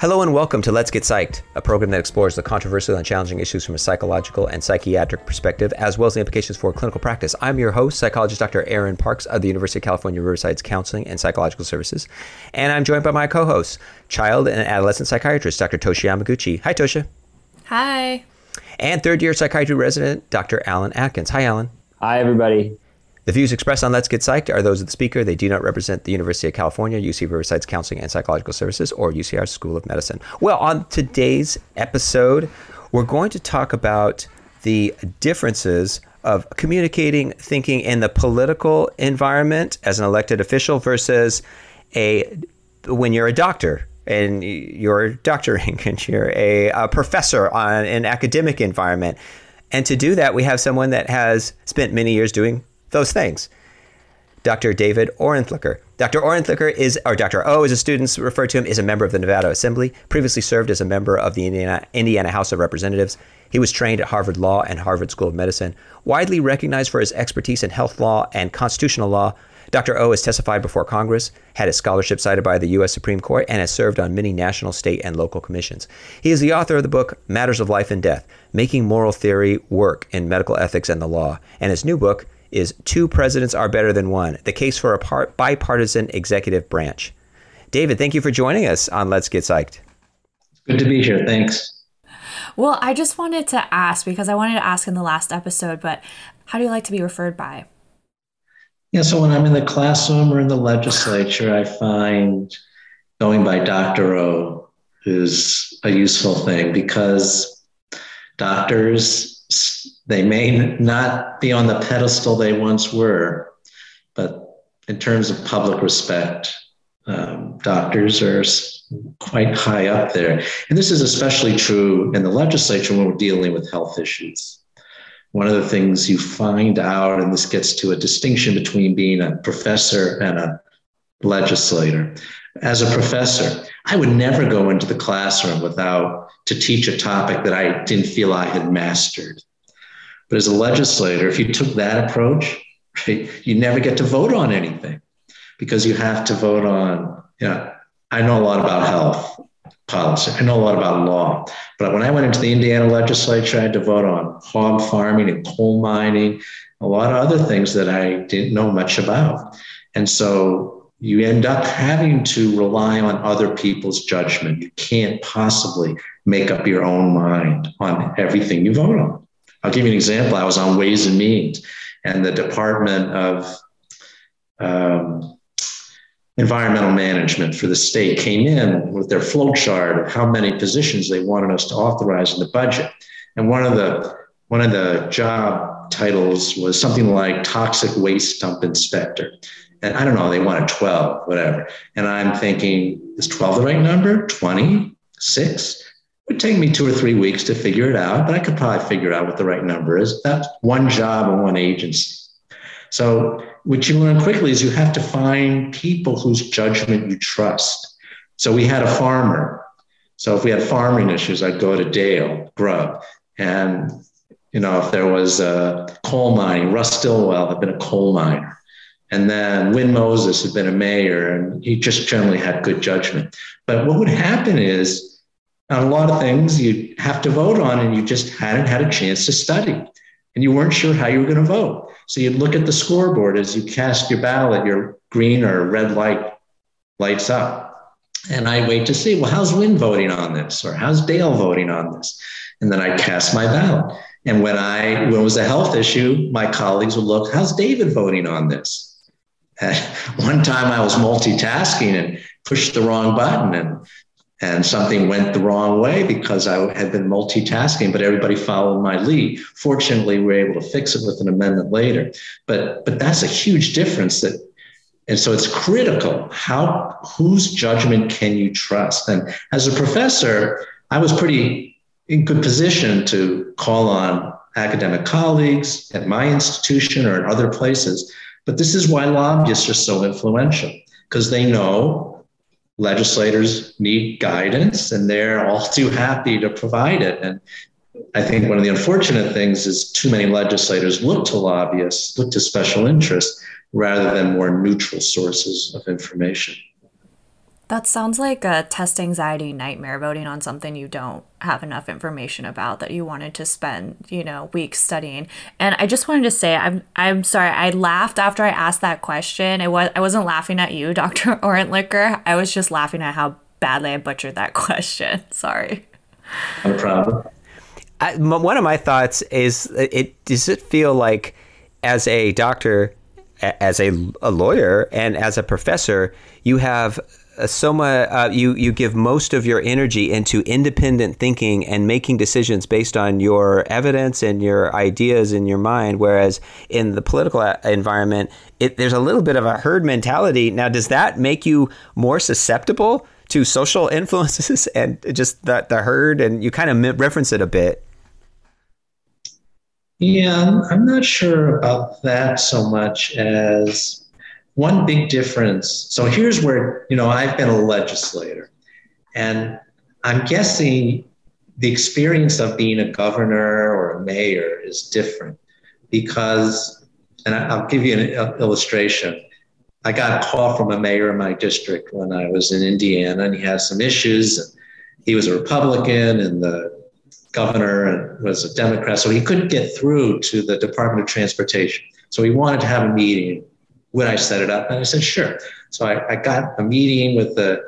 Hello and welcome to Let's Get Psyched, a program that explores the controversial and challenging issues from a psychological and psychiatric perspective, as well as the implications for clinical practice. I'm your host, psychologist Dr. Aaron Parks of the University of California, Riverside's Counseling and Psychological Services. And I'm joined by my co host, child and adolescent psychiatrist Dr. Tosha Yamaguchi. Hi, Tosha. Hi. And third year psychiatry resident, Dr. Alan Atkins. Hi, Alan. Hi, everybody. The views expressed on Let's Get Psyched are those of the speaker. They do not represent the University of California, UC Riverside's Counseling and Psychological Services, or UCR School of Medicine. Well, on today's episode, we're going to talk about the differences of communicating, thinking in the political environment as an elected official versus a when you're a doctor and you're doctoring and you're a, a professor on an academic environment. And to do that, we have someone that has spent many years doing those things. Dr. David Orentlicher. Dr. Orentlicher is, or Dr. O, as the students refer to him, is a member of the Nevada Assembly, previously served as a member of the Indiana, Indiana House of Representatives. He was trained at Harvard Law and Harvard School of Medicine. Widely recognized for his expertise in health law and constitutional law, Dr. O has testified before Congress, had his scholarship cited by the U.S. Supreme Court, and has served on many national, state, and local commissions. He is the author of the book Matters of Life and Death Making Moral Theory Work in Medical Ethics and the Law, and his new book, is Two Presidents Are Better Than One The Case for a part, Bipartisan Executive Branch. David, thank you for joining us on Let's Get Psyched. It's Good to be here. Thanks. Well, I just wanted to ask because I wanted to ask in the last episode, but how do you like to be referred by? Yeah, so when I'm in the classroom or in the legislature, I find going by Dr. O is a useful thing because doctors they may not be on the pedestal they once were, but in terms of public respect, um, doctors are quite high up there. And this is especially true in the legislature when we're dealing with health issues. One of the things you find out, and this gets to a distinction between being a professor and a legislator. As a professor, I would never go into the classroom without to teach a topic that I didn't feel I had mastered. But as a legislator, if you took that approach, right, you never get to vote on anything because you have to vote on, you know, I know a lot about health policy. I know a lot about law. But when I went into the Indiana legislature, I had to vote on hog farming and coal mining, a lot of other things that I didn't know much about. And so you end up having to rely on other people's judgment. You can't possibly make up your own mind on everything you vote on. I'll give you an example. I was on Ways and Means, and the Department of um, Environmental Management for the state came in with their flow chart of how many positions they wanted us to authorize in the budget. And one of the one of the job titles was something like toxic waste dump inspector. And I don't know, they wanted 12, whatever. And I'm thinking, is 12 the right number? 20? Six? It would take me two or three weeks to figure it out, but I could probably figure out what the right number is. That's one job and one agency. So, what you learn quickly is you have to find people whose judgment you trust. So, we had a farmer. So, if we had farming issues, I'd go to Dale Grubb. And, you know, if there was a coal mining, Russ Stillwell had been a coal miner. And then Win Moses had been a mayor, and he just generally had good judgment. But what would happen is, on a lot of things you have to vote on and you just hadn't had a chance to study and you weren't sure how you were going to vote. So you'd look at the scoreboard as you cast your ballot, your green or red light lights up. And I wait to see, well, how's Win voting on this? Or how's Dale voting on this? And then I cast my ballot. And when I when it was a health issue, my colleagues would look, how's David voting on this? One time I was multitasking and pushed the wrong button and and something went the wrong way because I had been multitasking, but everybody followed my lead. Fortunately, we were able to fix it with an amendment later. But but that's a huge difference that and so it's critical how whose judgment can you trust? And as a professor, I was pretty in good position to call on academic colleagues at my institution or in other places. But this is why lobbyists are so influential because they know legislators need guidance and they're all too happy to provide it. And I think one of the unfortunate things is too many legislators look to lobbyists, look to special interests rather than more neutral sources of information. That sounds like a test anxiety nightmare voting on something you don't have enough information about that you wanted to spend, you know, weeks studying. And I just wanted to say I'm I'm sorry. I laughed after I asked that question. It was I wasn't laughing at you, Dr. Orentlicher. I was just laughing at how badly I butchered that question. Sorry. No problem. I, one of my thoughts is it does it feel like as a doctor as a, a lawyer and as a professor you have Soma, uh, you you give most of your energy into independent thinking and making decisions based on your evidence and your ideas in your mind. Whereas in the political environment, it, there's a little bit of a herd mentality. Now, does that make you more susceptible to social influences and just the, the herd? And you kind of reference it a bit. Yeah, I'm not sure about that so much as one big difference. So here's where, you know, I've been a legislator, and I'm guessing the experience of being a governor or a mayor is different because, and I'll give you an uh, illustration. I got a call from a mayor in my district when I was in Indiana, and he had some issues. He was a Republican, and the governor was a Democrat, so he couldn't get through to the Department of Transportation. So he wanted to have a meeting would I set it up? And I said, sure. So I, I got a meeting with the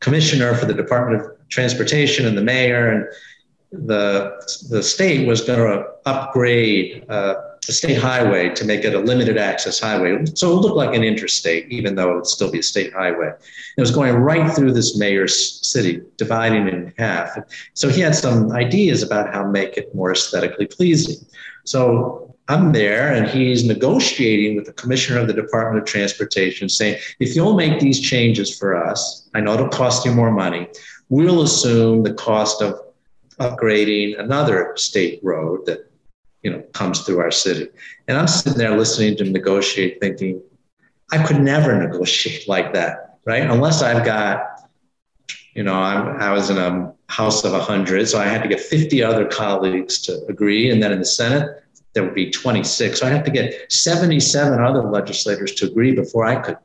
commissioner for the Department of Transportation and the mayor, and the, the state was going to upgrade uh, the state highway to make it a limited access highway. So it would look like an interstate, even though it would still be a state highway. It was going right through this mayor's city, dividing it in half. So he had some ideas about how to make it more aesthetically pleasing. So I'm there and he's negotiating with the commissioner of the Department of Transportation saying, if you'll make these changes for us, I know it'll cost you more money, we'll assume the cost of upgrading another state road that you know comes through our city. And I'm sitting there listening to him negotiate, thinking, I could never negotiate like that, right? Unless I've got, you know, I'm, I was in a house of 100, so I had to get 50 other colleagues to agree. And then in the Senate, there would be 26. So I have to get 77 other legislators to agree before I could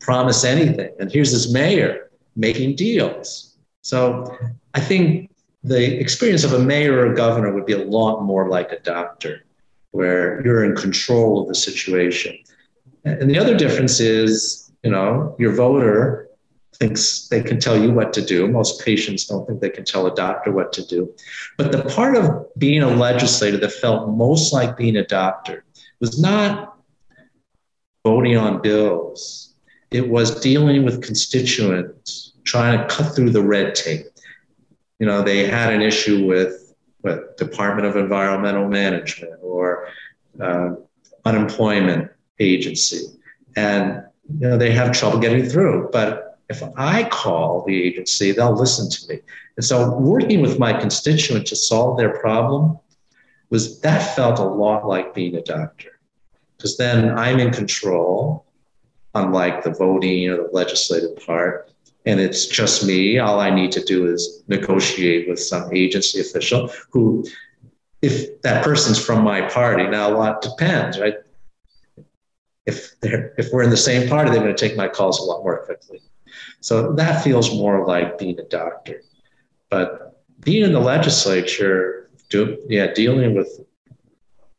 promise anything. And here's this mayor making deals. So I think the experience of a mayor or a governor would be a lot more like a doctor, where you're in control of the situation. And the other difference is, you know, your voter thinks they can tell you what to do. Most patients don't think they can tell a doctor what to do. But the part of being a legislator that felt most like being a doctor was not voting on bills, it was dealing with constituents, trying to cut through the red tape. You know, they had an issue with, with Department of Environmental Management or uh, unemployment agency. And you know they have trouble getting through but if I call the agency, they'll listen to me. And so working with my constituent to solve their problem was that felt a lot like being a doctor. Because then I'm in control, unlike the voting or the legislative part. And it's just me. All I need to do is negotiate with some agency official who, if that person's from my party, now a lot depends, right? If they're if we're in the same party, they're going to take my calls a lot more quickly. So that feels more like being a doctor. But being in the legislature, do, yeah, dealing with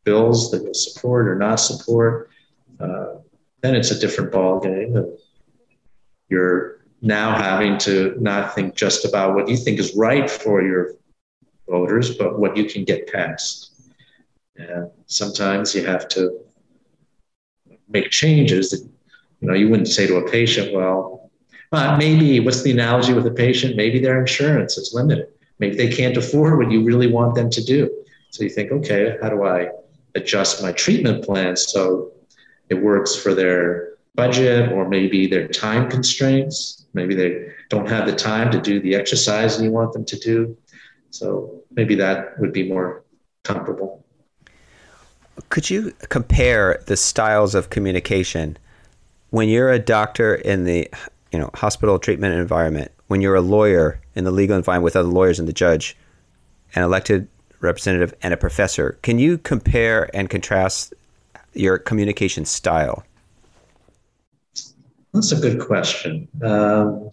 bills that you support or not support, uh, then it's a different ballgame. And you're now having to not think just about what you think is right for your voters, but what you can get passed. And sometimes you have to make changes that you know you wouldn't say to a patient, well, uh, maybe what's the analogy with a patient? Maybe their insurance is limited. Maybe they can't afford what you really want them to do. So you think, okay, how do I adjust my treatment plan so it works for their budget or maybe their time constraints? Maybe they don't have the time to do the exercise you want them to do. So maybe that would be more comparable. Could you compare the styles of communication when you're a doctor in the you know hospital treatment environment when you're a lawyer in the legal environment with other lawyers and the judge an elected representative and a professor can you compare and contrast your communication style That's a good question. Um,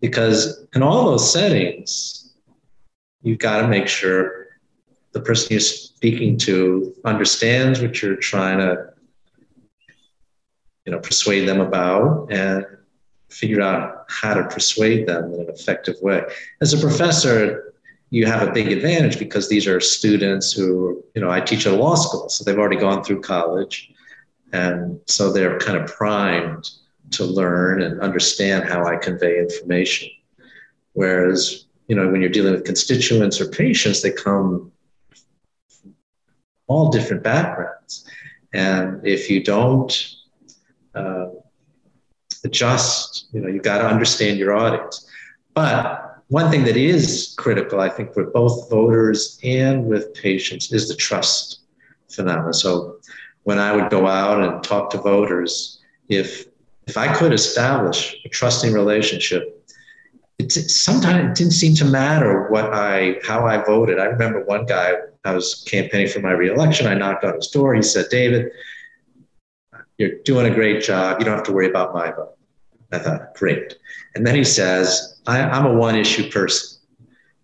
because in all those settings, you've got to make sure the person you're speaking to understands what you're trying to you know persuade them about and figure out how to persuade them in an effective way. As a professor you have a big advantage because these are students who you know i teach at a law school so they've already gone through college. And so they're kind of primed to learn and understand how i convey information. Whereas you know when you're dealing with constituents or patients they come all different backgrounds. And if you don't uh, adjust, you know, you've got to understand your audience. But one thing that is critical, I think, for both voters and with patients is the trust phenomenon. So when I would go out and talk to voters, if if I could establish a trusting relationship it sometimes it didn't seem to matter what I how I voted. I remember one guy I was campaigning for my reelection. I knocked on his door. He said, "David, you're doing a great job. You don't have to worry about my vote." I thought, "Great." And then he says, I, "I'm a one-issue person,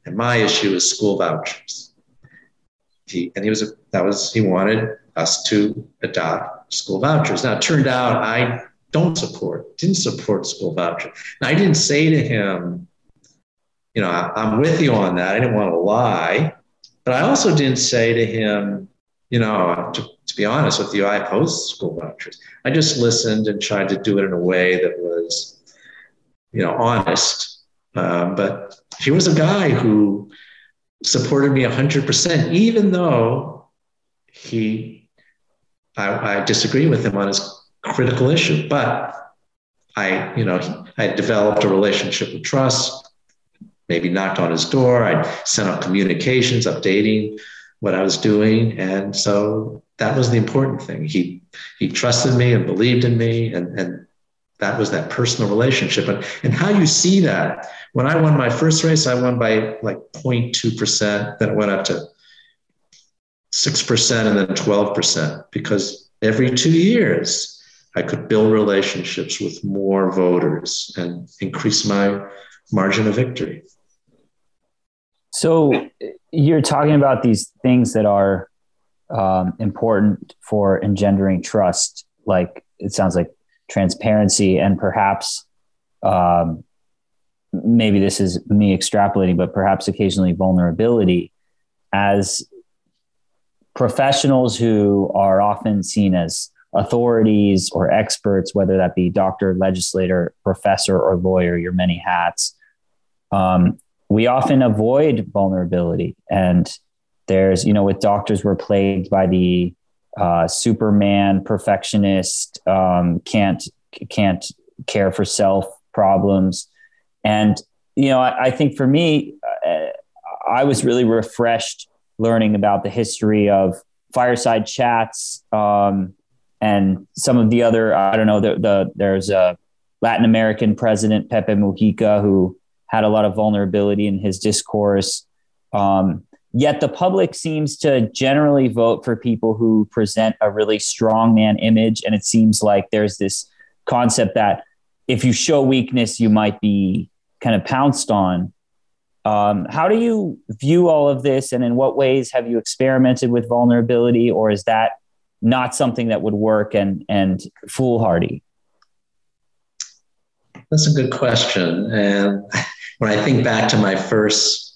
and my issue is school vouchers." He and he was a, that was he wanted us to adopt school vouchers. Now it turned out I don't support, didn't support school vouchers. And I didn't say to him, you know, I'm with you on that. I didn't want to lie. But I also didn't say to him, you know, to, to be honest with you, I oppose school vouchers. I just listened and tried to do it in a way that was, you know, honest. Um, but he was a guy who supported me 100%, even though he, I, I disagree with him on his critical issue. But I, you know, I developed a relationship of trust, maybe knocked on his door. I sent out communications updating what I was doing. And so that was the important thing. He he trusted me and believed in me and, and that was that personal relationship. And, and how you see that, when I won my first race, I won by like 0.2%, then it went up to 6% and then 12% because every two years I could build relationships with more voters and increase my margin of victory. So you're talking about these things that are um, important for engendering trust, like it sounds like transparency and perhaps um, maybe this is me extrapolating, but perhaps occasionally vulnerability as professionals who are often seen as authorities or experts, whether that be doctor, legislator, professor, or lawyer, your many hats. Um, we often avoid vulnerability. And there's, you know, with doctors, we're plagued by the uh, Superman perfectionist, um, can't can't care for self problems, and you know, I, I think for me, uh, I was really refreshed learning about the history of fireside chats, um, and some of the other I don't know the, the there's a Latin American president Pepe Mujica who had a lot of vulnerability in his discourse. Um, yet the public seems to generally vote for people who present a really strong man image, and it seems like there's this concept that if you show weakness, you might be kind of pounced on. Um, how do you view all of this, and in what ways have you experimented with vulnerability, or is that not something that would work and and foolhardy? That's a good question. And when I think back to my first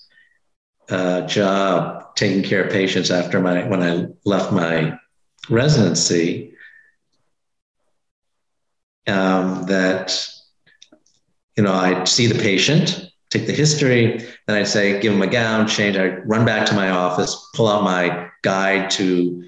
uh, job taking care of patients after my when I left my residency, um, that you know I'd see the patient, take the history, then I'd say give them a gown, change. I'd run back to my office, pull out my guide to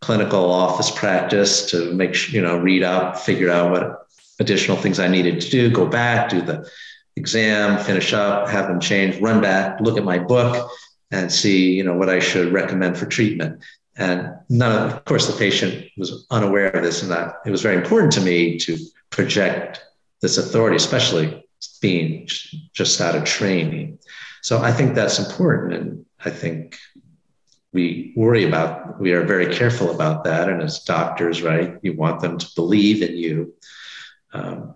clinical office practice to make sure, you know, read up, figure out what additional things I needed to do, go back, do the exam, finish up, have them change, run back, look at my book and see, you know, what I should recommend for treatment. And none of, of course, the patient was unaware of this and that it was very important to me to project this authority, especially being just out of training. So I think that's important. And I think we worry about, we are very careful about that. And as doctors, right, you want them to believe in you. Um,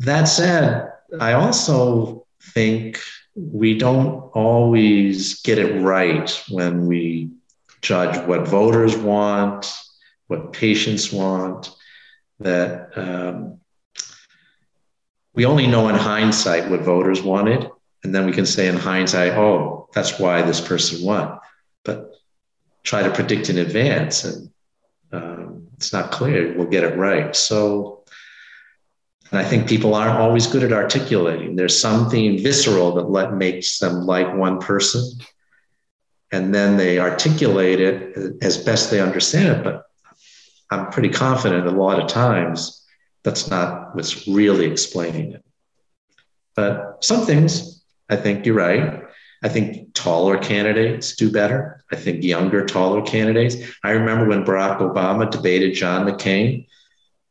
that said, I also think we don't always get it right when we judge what voters want, what patients want, that um, we only know in hindsight what voters wanted. And then we can say in hindsight, oh, that's why this person won. But try to predict in advance and um, it's not clear we'll get it right. So, and I think people aren't always good at articulating. There's something visceral that let, makes them like one person. And then they articulate it as best they understand it. But I'm pretty confident a lot of times that's not what's really explaining it. But some things, I think you're right. I think taller candidates do better. I think younger, taller candidates. I remember when Barack Obama debated John McCain,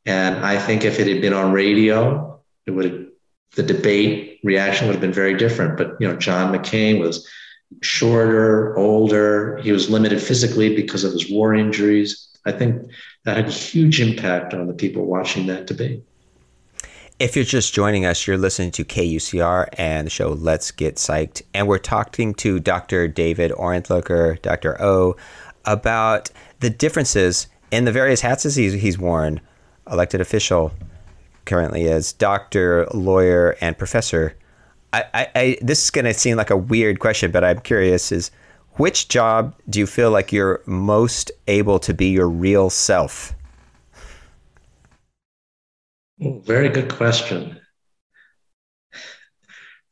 and I think if it had been on radio, it would the debate reaction would have been very different. But you know, John McCain was shorter, older. He was limited physically because of his war injuries. I think that had a huge impact on the people watching that debate. If you're just joining us, you're listening to KUCR and the show Let's Get Psyched. And we're talking to Dr. David Orentlicher, Dr. O, about the differences in the various hats he's, he's worn elected official, currently as doctor, lawyer, and professor. I, I, I this is going to seem like a weird question, but I'm curious is which job do you feel like you're most able to be your real self? Very good question.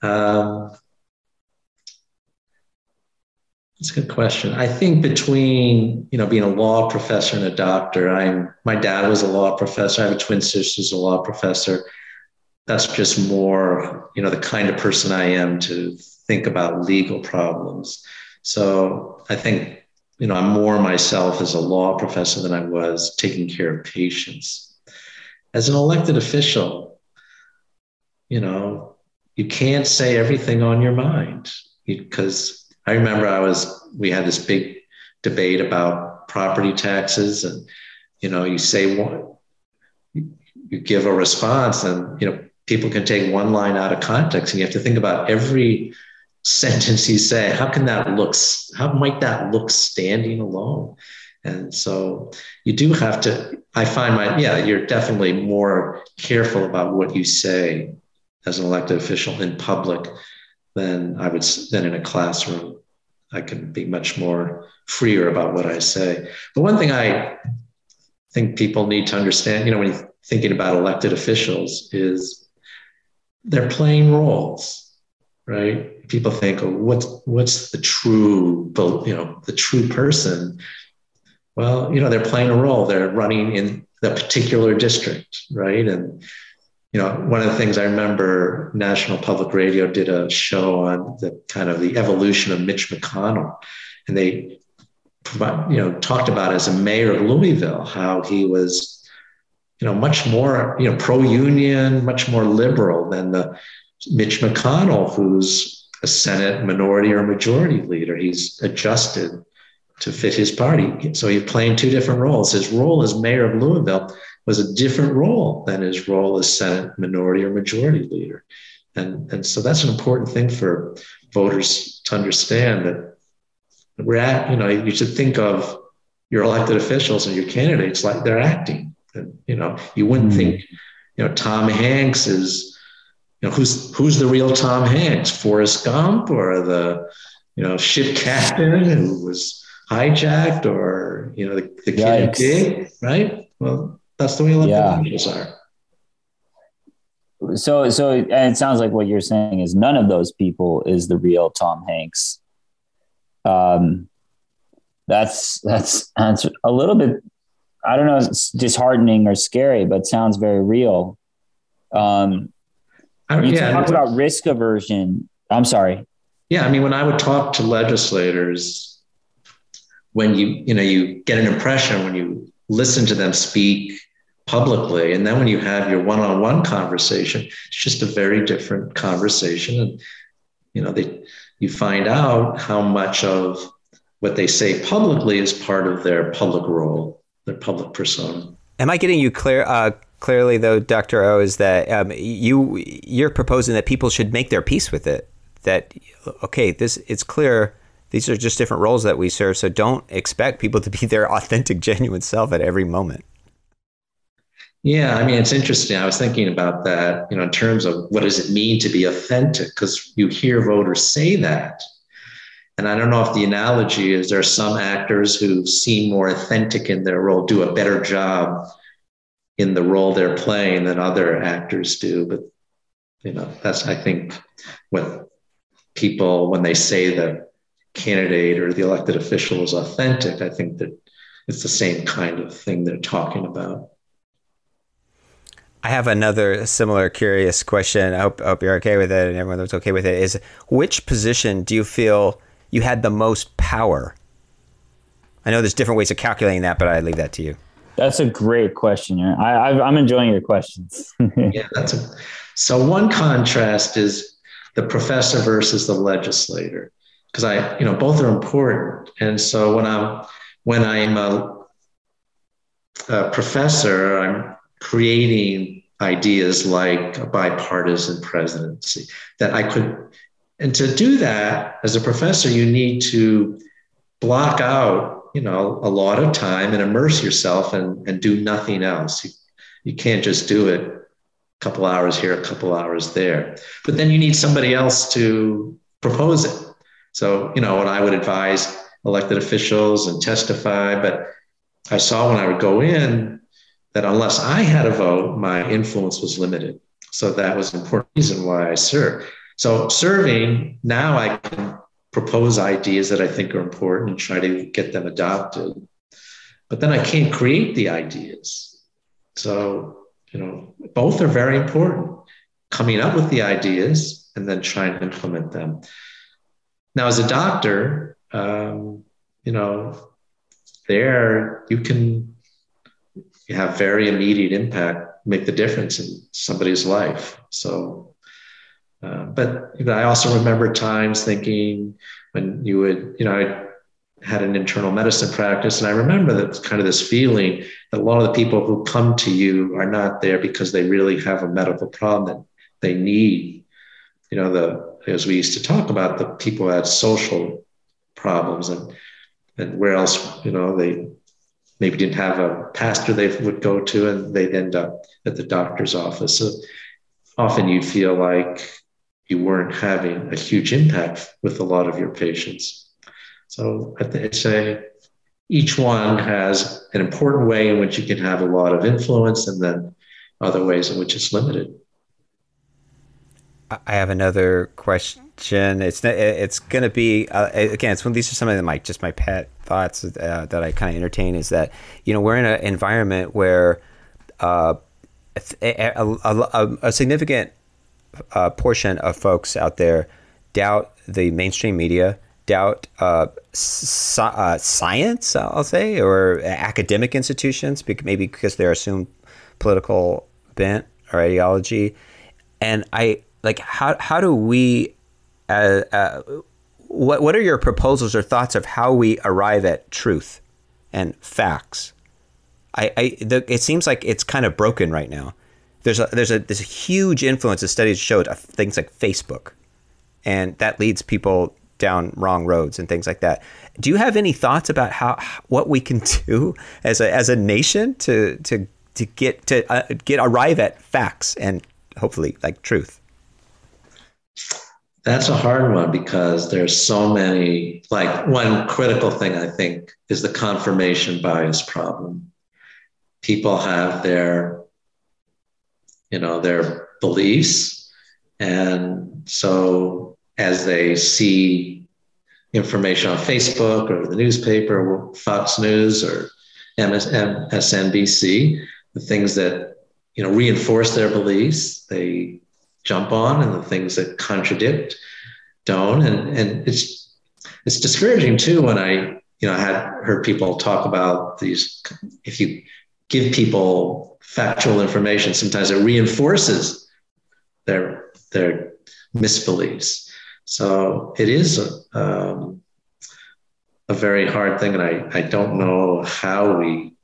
Um, that's a good question. I think between you know being a law professor and a doctor, I'm my dad was a law professor. I have a twin sister who's a law professor. That's just more you know the kind of person I am to think about legal problems. So I think, you know, I'm more myself as a law professor than I was taking care of patients. As an elected official, you know, you can't say everything on your mind because I remember I was, we had this big debate about property taxes and, you know, you say one, you give a response and, you know, people can take one line out of context and you have to think about every sentence you say. How can that look how might that look standing alone? And so you do have to i find my yeah you're definitely more careful about what you say as an elected official in public than i would than in a classroom i can be much more freer about what i say but one thing i think people need to understand you know when you're thinking about elected officials is they're playing roles right people think, oh, what's what's the true, you know, the true person? Well, you know, they're playing a role. They're running in the particular district, right? And you know, one of the things I remember, National Public Radio did a show on the kind of the evolution of Mitch McConnell, and they, you know, talked about as a mayor of Louisville how he was, you know, much more, you know, pro-union, much more liberal than the Mitch McConnell, who's a Senate minority or majority leader. He's adjusted to fit his party. So he's playing two different roles. His role as mayor of Louisville was a different role than his role as Senate minority or majority leader. And, and so that's an important thing for voters to understand that we're at, you know, you should think of your elected officials and your candidates like they're acting. And, you know, you wouldn't mm-hmm. think, you know, Tom Hanks is you know, who's who's the real Tom Hanks? Forrest Gump or the you know ship captain who was hijacked or you know the, the kid right? Well, that's the way elected yeah. officials are. So, so, and it sounds like what you're saying is none of those people is the real Tom Hanks. Um, that's that's that's a little bit, I don't know, it's disheartening or scary, but sounds very real. Um, I, you yeah, talked about risk aversion. I'm sorry. Yeah, I mean, when I would talk to legislators, when you you know you get an impression when you listen to them speak publicly, and then when you have your one-on-one conversation, it's just a very different conversation, and you know they you find out how much of what they say publicly is part of their public role, their public persona. Am I getting you clear? Uh, clearly, though, Dr. O, is that um, you you're proposing that people should make their peace with it. That okay, this it's clear these are just different roles that we serve. So don't expect people to be their authentic, genuine self at every moment. Yeah, I mean, it's interesting. I was thinking about that, you know, in terms of what does it mean to be authentic? Because you hear voters say that. And I don't know if the analogy is there are some actors who seem more authentic in their role, do a better job in the role they're playing than other actors do. But, you know, that's, I think, what people, when they say the candidate or the elected official is authentic, I think that it's the same kind of thing they're talking about. I have another similar curious question. I hope, I hope you're okay with it and everyone that's okay with it. Is which position do you feel you had the most power? I know there's different ways of calculating that, but I leave that to you. That's a great question. I, am enjoying your questions. yeah, that's a, so. One contrast is the professor versus the legislator, because I, you know, both are important. And so when I'm when I'm a, a professor, I'm creating ideas like a bipartisan presidency that I could and to do that as a professor, you need to block out, you know, a lot of time and immerse yourself and, and do nothing else. You, you can't just do it a couple hours here, a couple hours there. But then you need somebody else to propose it. So, you know, and I would advise elected officials and testify, but I saw when I would go in that unless I had a vote, my influence was limited. So that was an important reason why I served. So serving now, I can propose ideas that I think are important and try to get them adopted. But then I can't create the ideas. So, you know, both are very important coming up with the ideas and then trying to implement them. Now, as a doctor, um, you know, there you can have very immediate impact, make the difference in somebody's life. So uh, but you know, I also remember times thinking when you would, you know, I had an internal medicine practice, and I remember that kind of this feeling that a lot of the people who come to you are not there because they really have a medical problem that they need. You know, the as we used to talk about, the people had social problems and and where else, you know, they maybe didn't have a pastor they would go to, and they'd end up at the doctor's office. So often you'd feel like you weren't having a huge impact with a lot of your patients. So I'd say each one has an important way in which you can have a lot of influence and then other ways in which it's limited. I have another question. It's it's going to be uh, again. It's one. These are some of my just my pet thoughts uh, that I kind of entertain. Is that you know we're in an environment where uh, a, a, a, significant uh, portion of folks out there doubt the mainstream media, doubt uh, uh, science, I'll say, or academic institutions, maybe because they're assumed political bent or ideology. And I like how how do we uh, uh, what what are your proposals or thoughts of how we arrive at truth and facts? I, I the, it seems like it's kind of broken right now there's a there's a this huge influence of studies showed of things like Facebook, and that leads people down wrong roads and things like that. Do you have any thoughts about how what we can do as a as a nation to to to get to uh, get arrive at facts and hopefully like truth? That's a hard one because there's so many. Like one critical thing I think is the confirmation bias problem. People have their you know, their beliefs. And so as they see information on Facebook or the newspaper Fox News or MSNBC, the things that you know reinforce their beliefs, they jump on, and the things that contradict don't. And and it's it's discouraging too when I you know I had heard people talk about these. If you give people factual information, sometimes it reinforces their their misbeliefs. So it is um, a very hard thing, and I, I don't know how we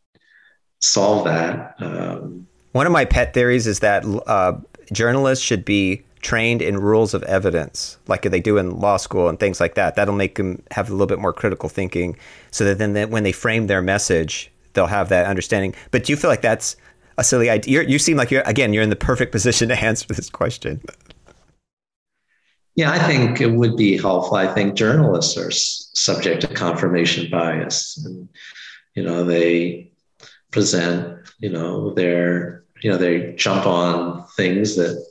solve that. Um, One of my pet theories is that uh, journalists should be trained in rules of evidence, like they do in law school and things like that. That'll make them have a little bit more critical thinking, so that then when they frame their message, they'll have that understanding. But do you feel like that's a silly idea? You're, you seem like you're again, you're in the perfect position to answer this question. Yeah, I think it would be helpful. I think journalists are subject to confirmation bias, and you know they present, you know, their, you know, they jump on things that,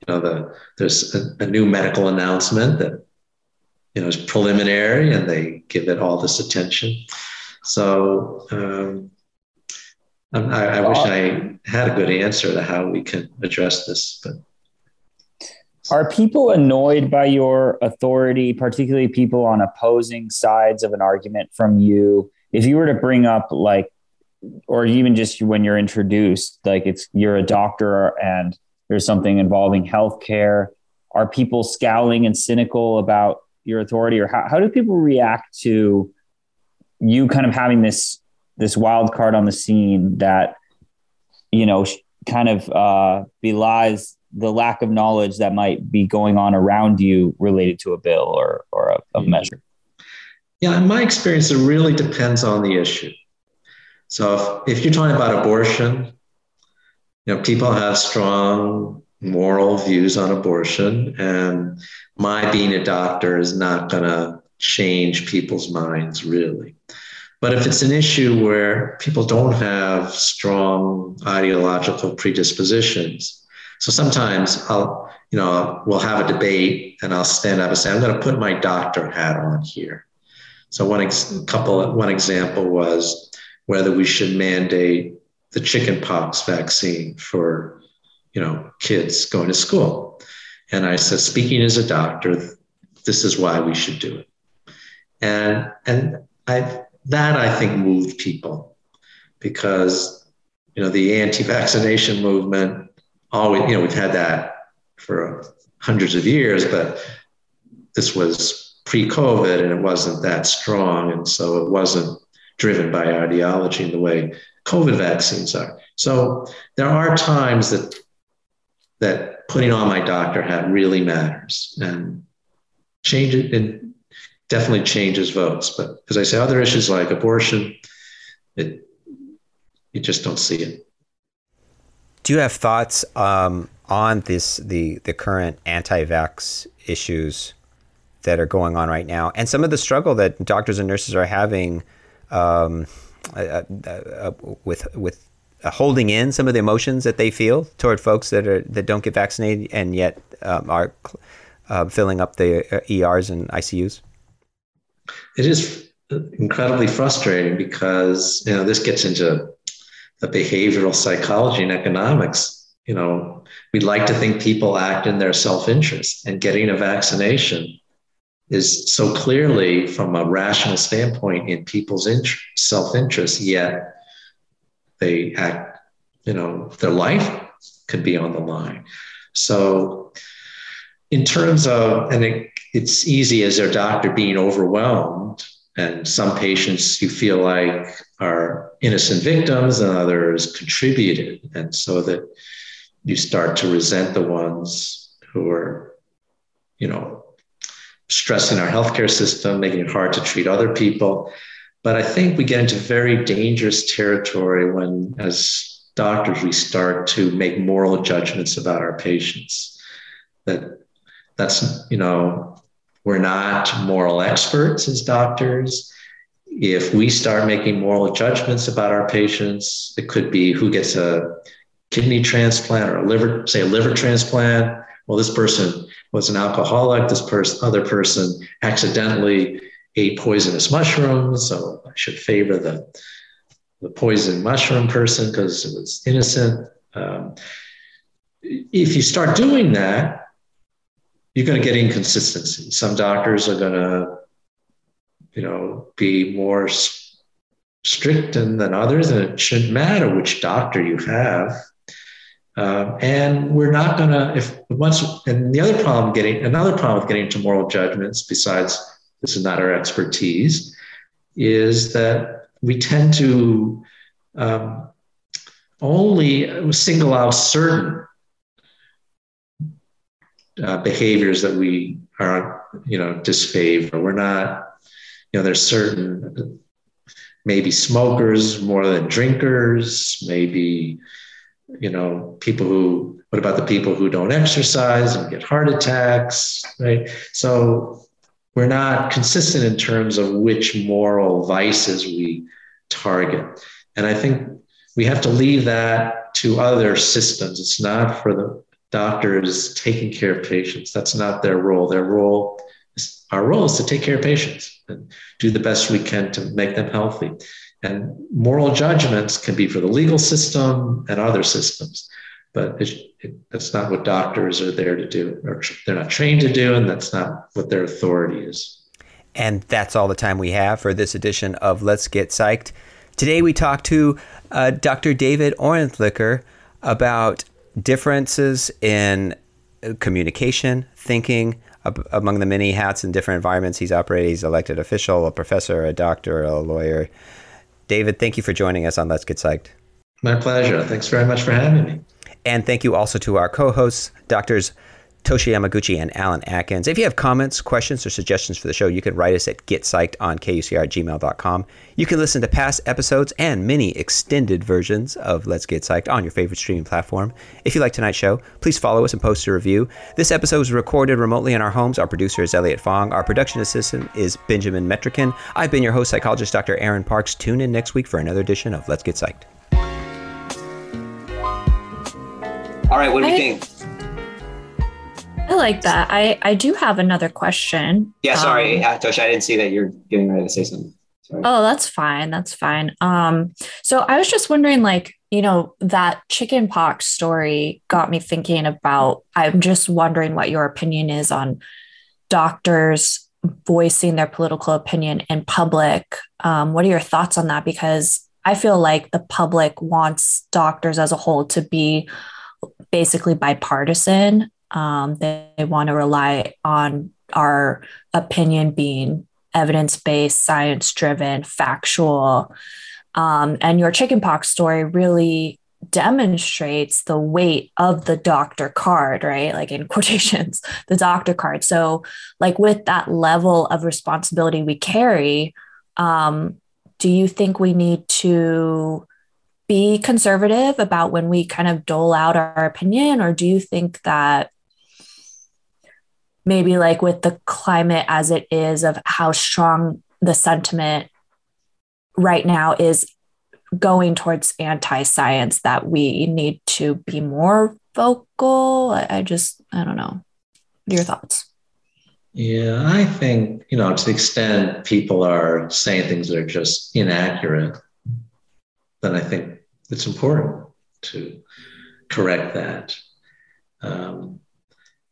you know, the there's a, a new medical announcement that, you know, is preliminary, and they give it all this attention. So um, I, I wish I had a good answer to how we can address this, but. Are people annoyed by your authority, particularly people on opposing sides of an argument from you? If you were to bring up, like, or even just when you're introduced, like it's you're a doctor and there's something involving healthcare, are people scowling and cynical about your authority, or how, how do people react to you kind of having this this wild card on the scene that you know kind of uh, belies the lack of knowledge that might be going on around you related to a bill or, or a, a measure? Yeah, in my experience, it really depends on the issue. So if, if you're talking about abortion, you know, people have strong moral views on abortion, and my being a doctor is not going to change people's minds really. But if it's an issue where people don't have strong ideological predispositions, so sometimes I'll, you know, we'll have a debate and I'll stand up and say, I'm going to put my doctor hat on here. So one ex- couple, one example was whether we should mandate the chickenpox vaccine for, you know, kids going to school. And I said, speaking as a doctor, this is why we should do it. And and I that I think moved people because you know the anti-vaccination movement always, you know, we've had that for hundreds of years, but this was pre-COVID and it wasn't that strong. And so it wasn't driven by ideology in the way COVID vaccines are. So there are times that that putting on my doctor hat really matters and change it definitely changes votes. But as I say, other issues like abortion, it you just don't see it do you have thoughts um, on this the the current anti-vax issues that are going on right now, and some of the struggle that doctors and nurses are having um, uh, uh, uh, with with holding in some of the emotions that they feel toward folks that are that don't get vaccinated and yet um, are uh, filling up the ERs and ICUs? It is incredibly frustrating because you know this gets into the behavioral psychology and economics, you know, we'd like to think people act in their self-interest and getting a vaccination is so clearly from a rational standpoint in people's self-interest, yet they act, you know, their life could be on the line. So in terms of, and it, it's easy as their doctor being overwhelmed and some patients you feel like are innocent victims and others contributed. And so that you start to resent the ones who are, you know, stressing our healthcare system, making it hard to treat other people. But I think we get into very dangerous territory when, as doctors, we start to make moral judgments about our patients. That that's, you know, we're not moral experts as doctors. If we start making moral judgments about our patients, it could be who gets a kidney transplant or a liver, say a liver transplant. Well, this person was an alcoholic. This person, other person, accidentally ate poisonous mushrooms, so I should favor the the poison mushroom person because it was innocent. Um, if you start doing that, you're going to get inconsistency. Some doctors are going to, you know, be more strict than, than others, and it shouldn't matter which doctor you have. Um, and we're not going to, if once, and the other problem getting, another problem with getting to moral judgments, besides this is not our expertise, is that we tend to um, only single out certain uh, behaviors that we are, you know, disfavor. We're not, you know, there's certain maybe smokers more than drinkers, maybe, you know, people who, what about the people who don't exercise and get heart attacks, right? So we're not consistent in terms of which moral vices we target. And I think we have to leave that to other systems. It's not for the doctors taking care of patients. That's not their role. Their role is our role is to take care of patients and do the best we can to make them healthy. And moral judgments can be for the legal system and other systems, but it, it, that's not what doctors are there to do, or they're not trained to do, and that's not what their authority is. And that's all the time we have for this edition of Let's Get Psyched. Today we talked to uh, Dr. David Orentlicher about differences in communication, thinking, among the many hats and different environments he's operated. He's elected official, a professor, a doctor, a lawyer. David, thank you for joining us on Let's Get Psyched. My pleasure. Thanks very much for having me. And thank you also to our co hosts, Doctors Toshi Yamaguchi and Alan Atkins. If you have comments, questions, or suggestions for the show, you can write us at getpsyched on kucr@gmail.com. You can listen to past episodes and many extended versions of Let's Get Psyched on your favorite streaming platform. If you like tonight's show, please follow us and post a review. This episode was recorded remotely in our homes. Our producer is Elliot Fong. Our production assistant is Benjamin Metrikin. I've been your host, psychologist Dr. Aaron Parks. Tune in next week for another edition of Let's Get Psyched. All right, what do you think? I like that. I, I do have another question. Yeah, sorry, um, Tosh, I didn't see that you're getting ready to say something. Sorry. Oh, that's fine. That's fine. Um, so I was just wondering, like, you know, that chicken pox story got me thinking about. I'm just wondering what your opinion is on doctors voicing their political opinion in public. Um, what are your thoughts on that? Because I feel like the public wants doctors as a whole to be basically bipartisan um, they, they want to rely on our opinion being evidence based, science driven, factual. Um, and your chickenpox story really demonstrates the weight of the doctor card, right? Like in quotations, the doctor card. So, like with that level of responsibility we carry, um, do you think we need to be conservative about when we kind of dole out our opinion, or do you think that maybe like with the climate as it is of how strong the sentiment right now is going towards anti-science that we need to be more vocal. I, just i don't know. Your thoughts? Yeah i think you know to the extent people are saying things that are just inaccurate then i think it's important to correct that. Um,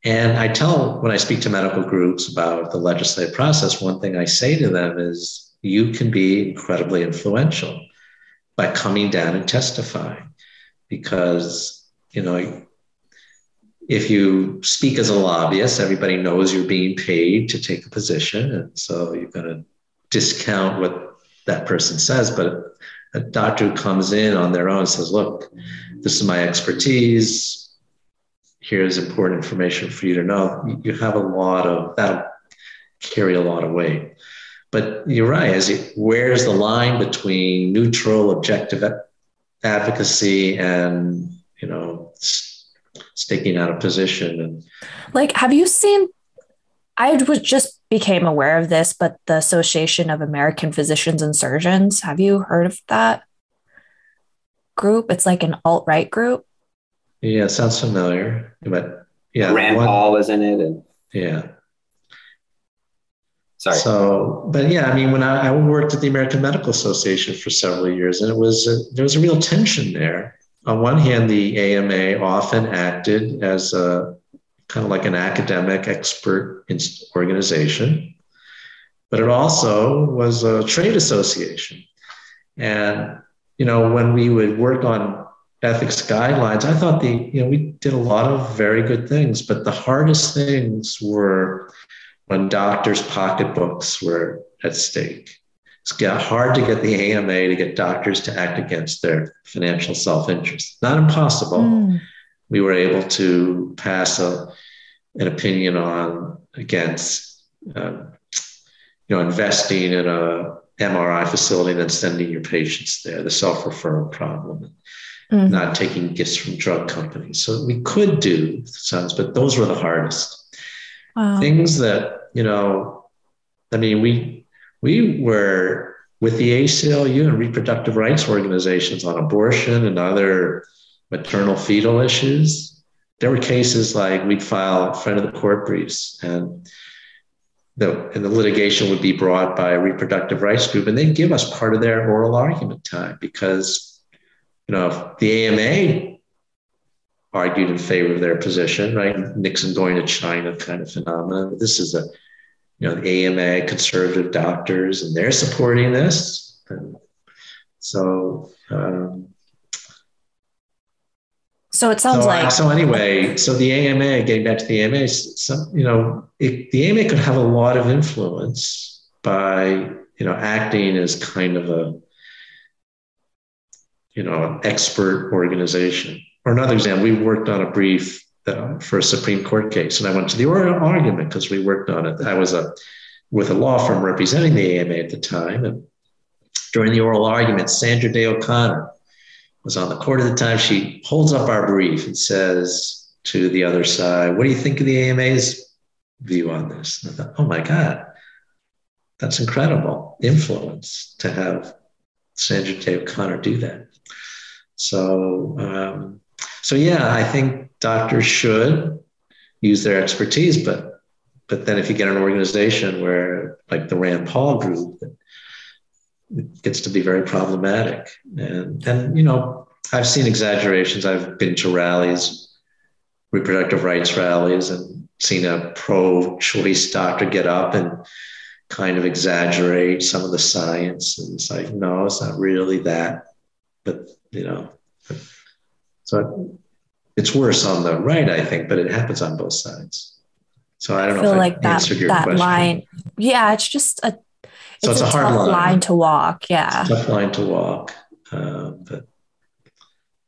and I tell when I speak to medical groups about the legislative process, one thing I say to them is you can be incredibly influential by coming down and testifying. Because, you know, if you speak as a lobbyist, everybody knows you're being paid to take a position. And so you're going to discount what that person says. But a doctor who comes in on their own says, look, this is my expertise here's important information for you to know, you have a lot of that'll carry a lot of weight. But you're right, as it, where's the line between neutral, objective advocacy and you know sticking out a position and like have you seen I was just became aware of this, but the Association of American Physicians and Surgeons, have you heard of that group? It's like an alt right group. Yeah, sounds familiar. But yeah, Rand one, Paul was in it, and yeah. Sorry. So, but yeah, I mean, when I, I worked at the American Medical Association for several years, and it was a, there was a real tension there. On one hand, the AMA often acted as a kind of like an academic expert organization, but it also was a trade association. And you know, when we would work on ethics guidelines, I thought the, you know, we did a lot of very good things, but the hardest things were when doctors' pocketbooks were at stake. It's got hard to get the AMA to get doctors to act against their financial self-interest. Not impossible. Mm. We were able to pass a, an opinion on against um, you know investing in a MRI facility and then sending your patients there, the self-referral problem, mm-hmm. not taking gifts from drug companies. So we could do sons, but those were the hardest. Wow. Things that, you know, I mean, we we were with the ACLU and reproductive rights organizations on abortion and other maternal fetal issues. There were cases like we'd file front of the court briefs and the, and the litigation would be brought by a reproductive rights group, and they'd give us part of their oral argument time because, you know, the AMA argued in favor of their position, right? Nixon going to China kind of phenomenon. This is a, you know, the AMA, conservative doctors, and they're supporting this. And so, um, so it sounds so, like. So anyway, so the AMA, getting back to the AMA, some, you know, it, the AMA could have a lot of influence by, you know, acting as kind of a, you know, an expert organization. Or another example, we worked on a brief uh, for a Supreme Court case, and I went to the oral argument because we worked on it. I was a with a law firm representing the AMA at the time, and during the oral argument, Sandra Day O'Connor was on the court at the time. She holds up our brief and says to the other side, What do you think of the AMA's view on this? And I thought, Oh my God, that's incredible influence to have Sandra Day O'Connor do that. So, um, so yeah, I think doctors should use their expertise, but but then if you get an organization where like the Rand Paul group it gets to be very problematic. And, and, you know, I've seen exaggerations. I've been to rallies, reproductive rights rallies, and seen a pro choice doctor get up and kind of exaggerate some of the science. And it's like, no, it's not really that. But, you know, so it's worse on the right, I think, but it happens on both sides. So I don't I feel know like that, that question. line. Yeah, it's just a so it's, it's a, a, hard line. line. to walk. Yeah. tough line to walk. Uh, but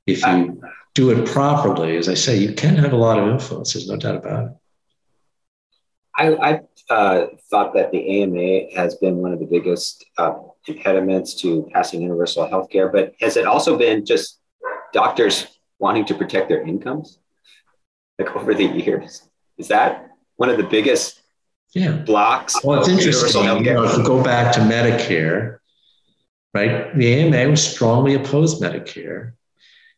if you do it properly, as I say, you can have a lot of influence. There's no doubt about it. I, I uh, thought that the AMA has been one of the biggest uh, impediments to passing universal health care, but has it also been just doctors wanting to protect their incomes like over the years? Is that one of the biggest yeah. blocks. Well, it's interesting. You know, if we go back to Medicare, right? The AMA was strongly opposed Medicare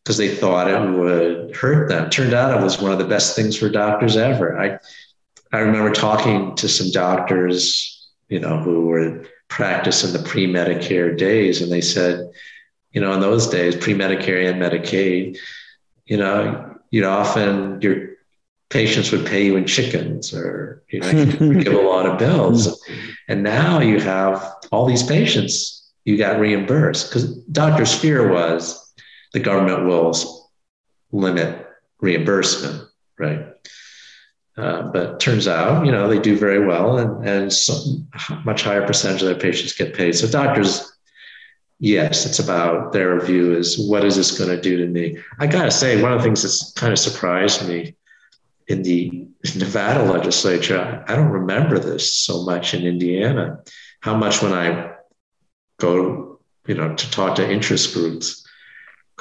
because they thought it would hurt them. Turned out it was one of the best things for doctors ever. I I remember talking to some doctors, you know, who were practicing the pre-Medicare days, and they said, you know, in those days, pre-Medicare and Medicaid, you know, you'd often your patients would pay you in chickens or you know give a lot of bills. And now you have all these patients you got reimbursed because doctor's fear was the government will limit reimbursement right uh, but turns out you know they do very well and and so much higher percentage of their patients get paid so doctors yes it's about their view is what is this going to do to me i gotta say one of the things that's kind of surprised me in the Nevada legislature, I don't remember this so much in Indiana. How much when I go, you know, to talk to interest groups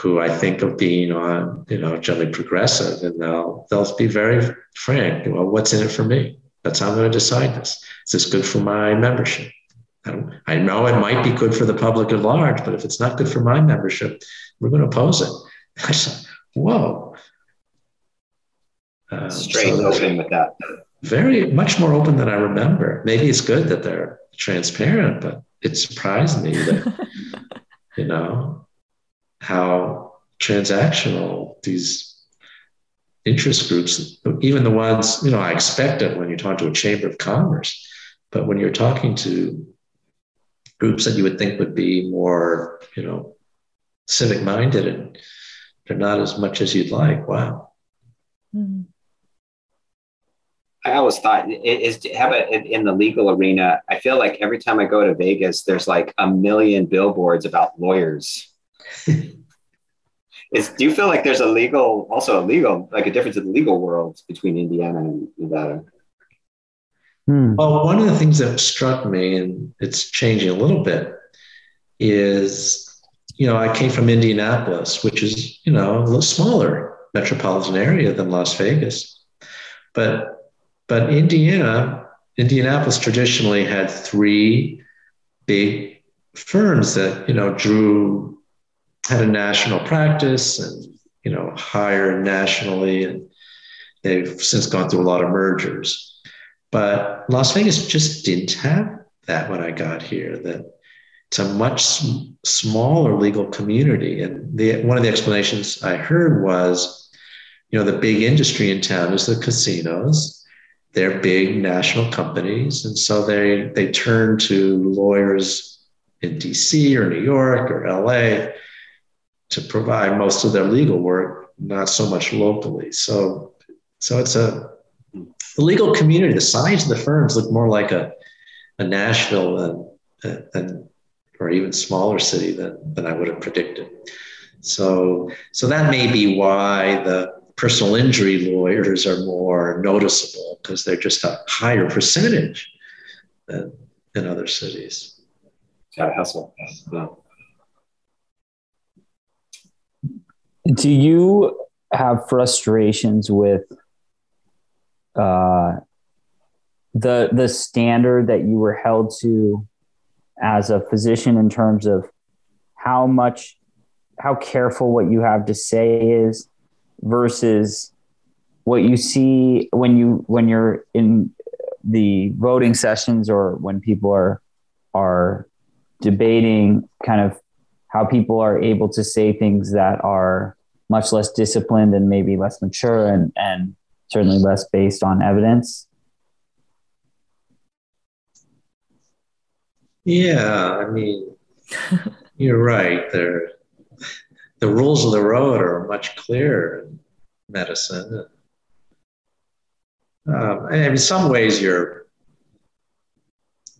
who I think of being on, you know, generally progressive, and they'll they'll be very frank. Well, what's in it for me? That's how I'm going to decide this. Is this good for my membership? I, I know it might be good for the public at large, but if it's not good for my membership, we're going to oppose it. I said, whoa, um, Straight so open with that. Very much more open than I remember. Maybe it's good that they're transparent, but it surprised me that you know how transactional these interest groups, even the ones you know, I expect it when you talk to a chamber of commerce, but when you're talking to groups that you would think would be more, you know, civic minded and they're not as much as you'd like. Wow. Mm-hmm. I always thought is how about in the legal arena? I feel like every time I go to Vegas, there's like a million billboards about lawyers. Is do you feel like there's a legal, also a legal, like a difference in the legal world between Indiana and Nevada? Hmm. Well, one of the things that struck me, and it's changing a little bit, is you know I came from Indianapolis, which is you know a little smaller metropolitan area than Las Vegas, but but Indiana, Indianapolis traditionally had three big firms that you know drew had a national practice and you know hired nationally, and they've since gone through a lot of mergers. But Las Vegas just didn't have that when I got here. That it's a much sm- smaller legal community, and the one of the explanations I heard was, you know, the big industry in town is the casinos they're big national companies, and so they they turn to lawyers in D.C. or New York or L.A. to provide most of their legal work, not so much locally. So so it's a the legal community. The size of the firms look more like a a Nashville than, than or even smaller city than than I would have predicted. So so that may be why the personal injury lawyers are more noticeable because they're just a higher percentage than in other cities. Got to hustle. Do you have frustrations with uh, the the standard that you were held to as a physician in terms of how much how careful what you have to say is versus what you see when you when you're in the voting sessions or when people are are debating kind of how people are able to say things that are much less disciplined and maybe less mature and and certainly less based on evidence yeah i mean you're right there the rules of the road are much clearer in medicine. Um, and in some ways, you're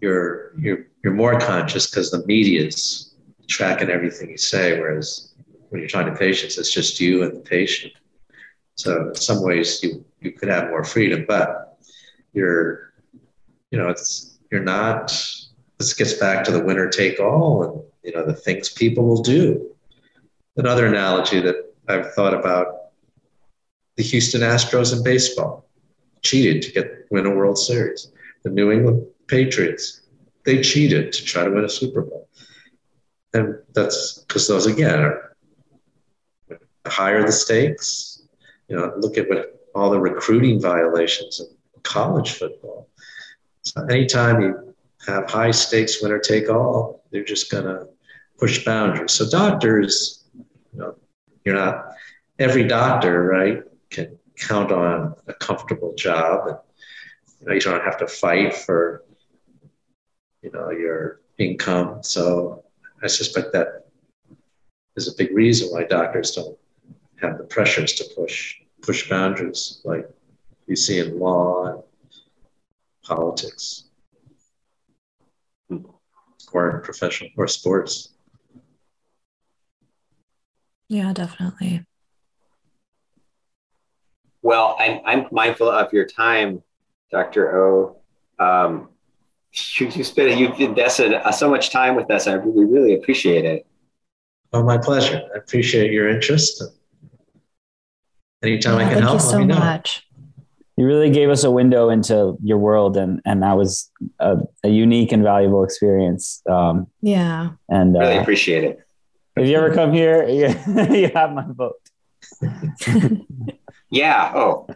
you're you're you're more conscious because the media is tracking everything you say, whereas when you're talking to patients, it's just you and the patient. So in some ways, you you could have more freedom, but you're you know it's you're not. This gets back to the winner take all, and you know the things people will do another analogy that I've thought about the Houston Astros in baseball cheated to get win a World Series. The New England Patriots, they cheated to try to win a Super Bowl. And that's because those again are higher the stakes. You know, look at what all the recruiting violations in college football. So anytime you have high stakes winner take all, they're just gonna push boundaries. So doctors you know, you're not every doctor, right, can count on a comfortable job, and you know you don't have to fight for you know your income. So I suspect that is a big reason why doctors don't have the pressures to push push boundaries like you see in law and politics or professional or sports. Yeah, definitely. Well, I'm, I'm mindful of your time, Dr. O. Um, you, you spent, you've invested uh, so much time with us. I really, really appreciate it. Oh, my pleasure. I appreciate your interest. Anytime yeah, I can thank help, you so much. You really gave us a window into your world, and and that was a, a unique and valuable experience. Um, yeah, and really uh, appreciate it. If you ever come here, you, you have my vote. yeah. Oh,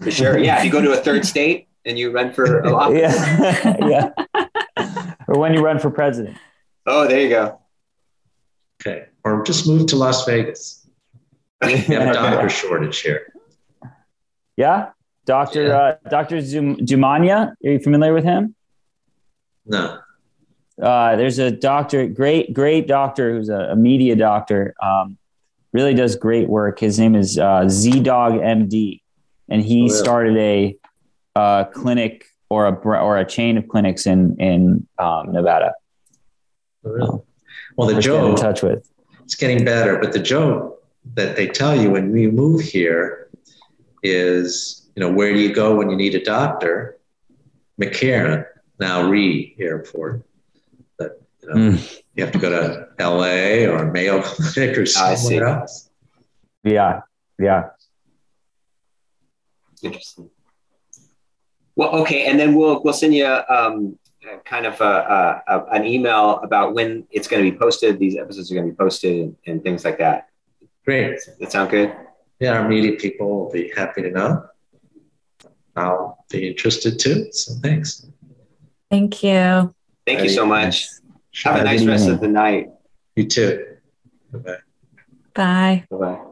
for sure. Yeah. If you go to a third state and you run for a office. Yeah. yeah. Or when you run for president. Oh, there you go. Okay. Or just move to Las Vegas. We have a doctor shortage here. Yeah. Dr. Yeah. Uh, Dr. Zum- Damania. Are you familiar with him? No. Uh, there's a doctor, great, great doctor who's a, a media doctor. Um, really does great work. His name is uh, Z Dog MD, and he oh, yeah. started a a clinic or a or a chain of clinics in in um, Nevada. Really? Well, the get in touch with. it's getting better, but the joke that they tell you when you move here is, you know, where do you go when you need a doctor? McCarran, now Reid Airport. But you know, Mm. you have to go to LA or Mayo Clinic or somewhere else. Yeah, yeah. Interesting. Well, okay, and then we'll we'll send you um, kind of a, a, a, an email about when it's going to be posted. These episodes are going to be posted and, and things like that. Great. That sound good? Yeah, our media people will be happy to know. I'll be interested too. So thanks. Thank you. Thank you so much. Have a Have a nice good rest of the night. You too. Bye-bye. Bye. Bye bye.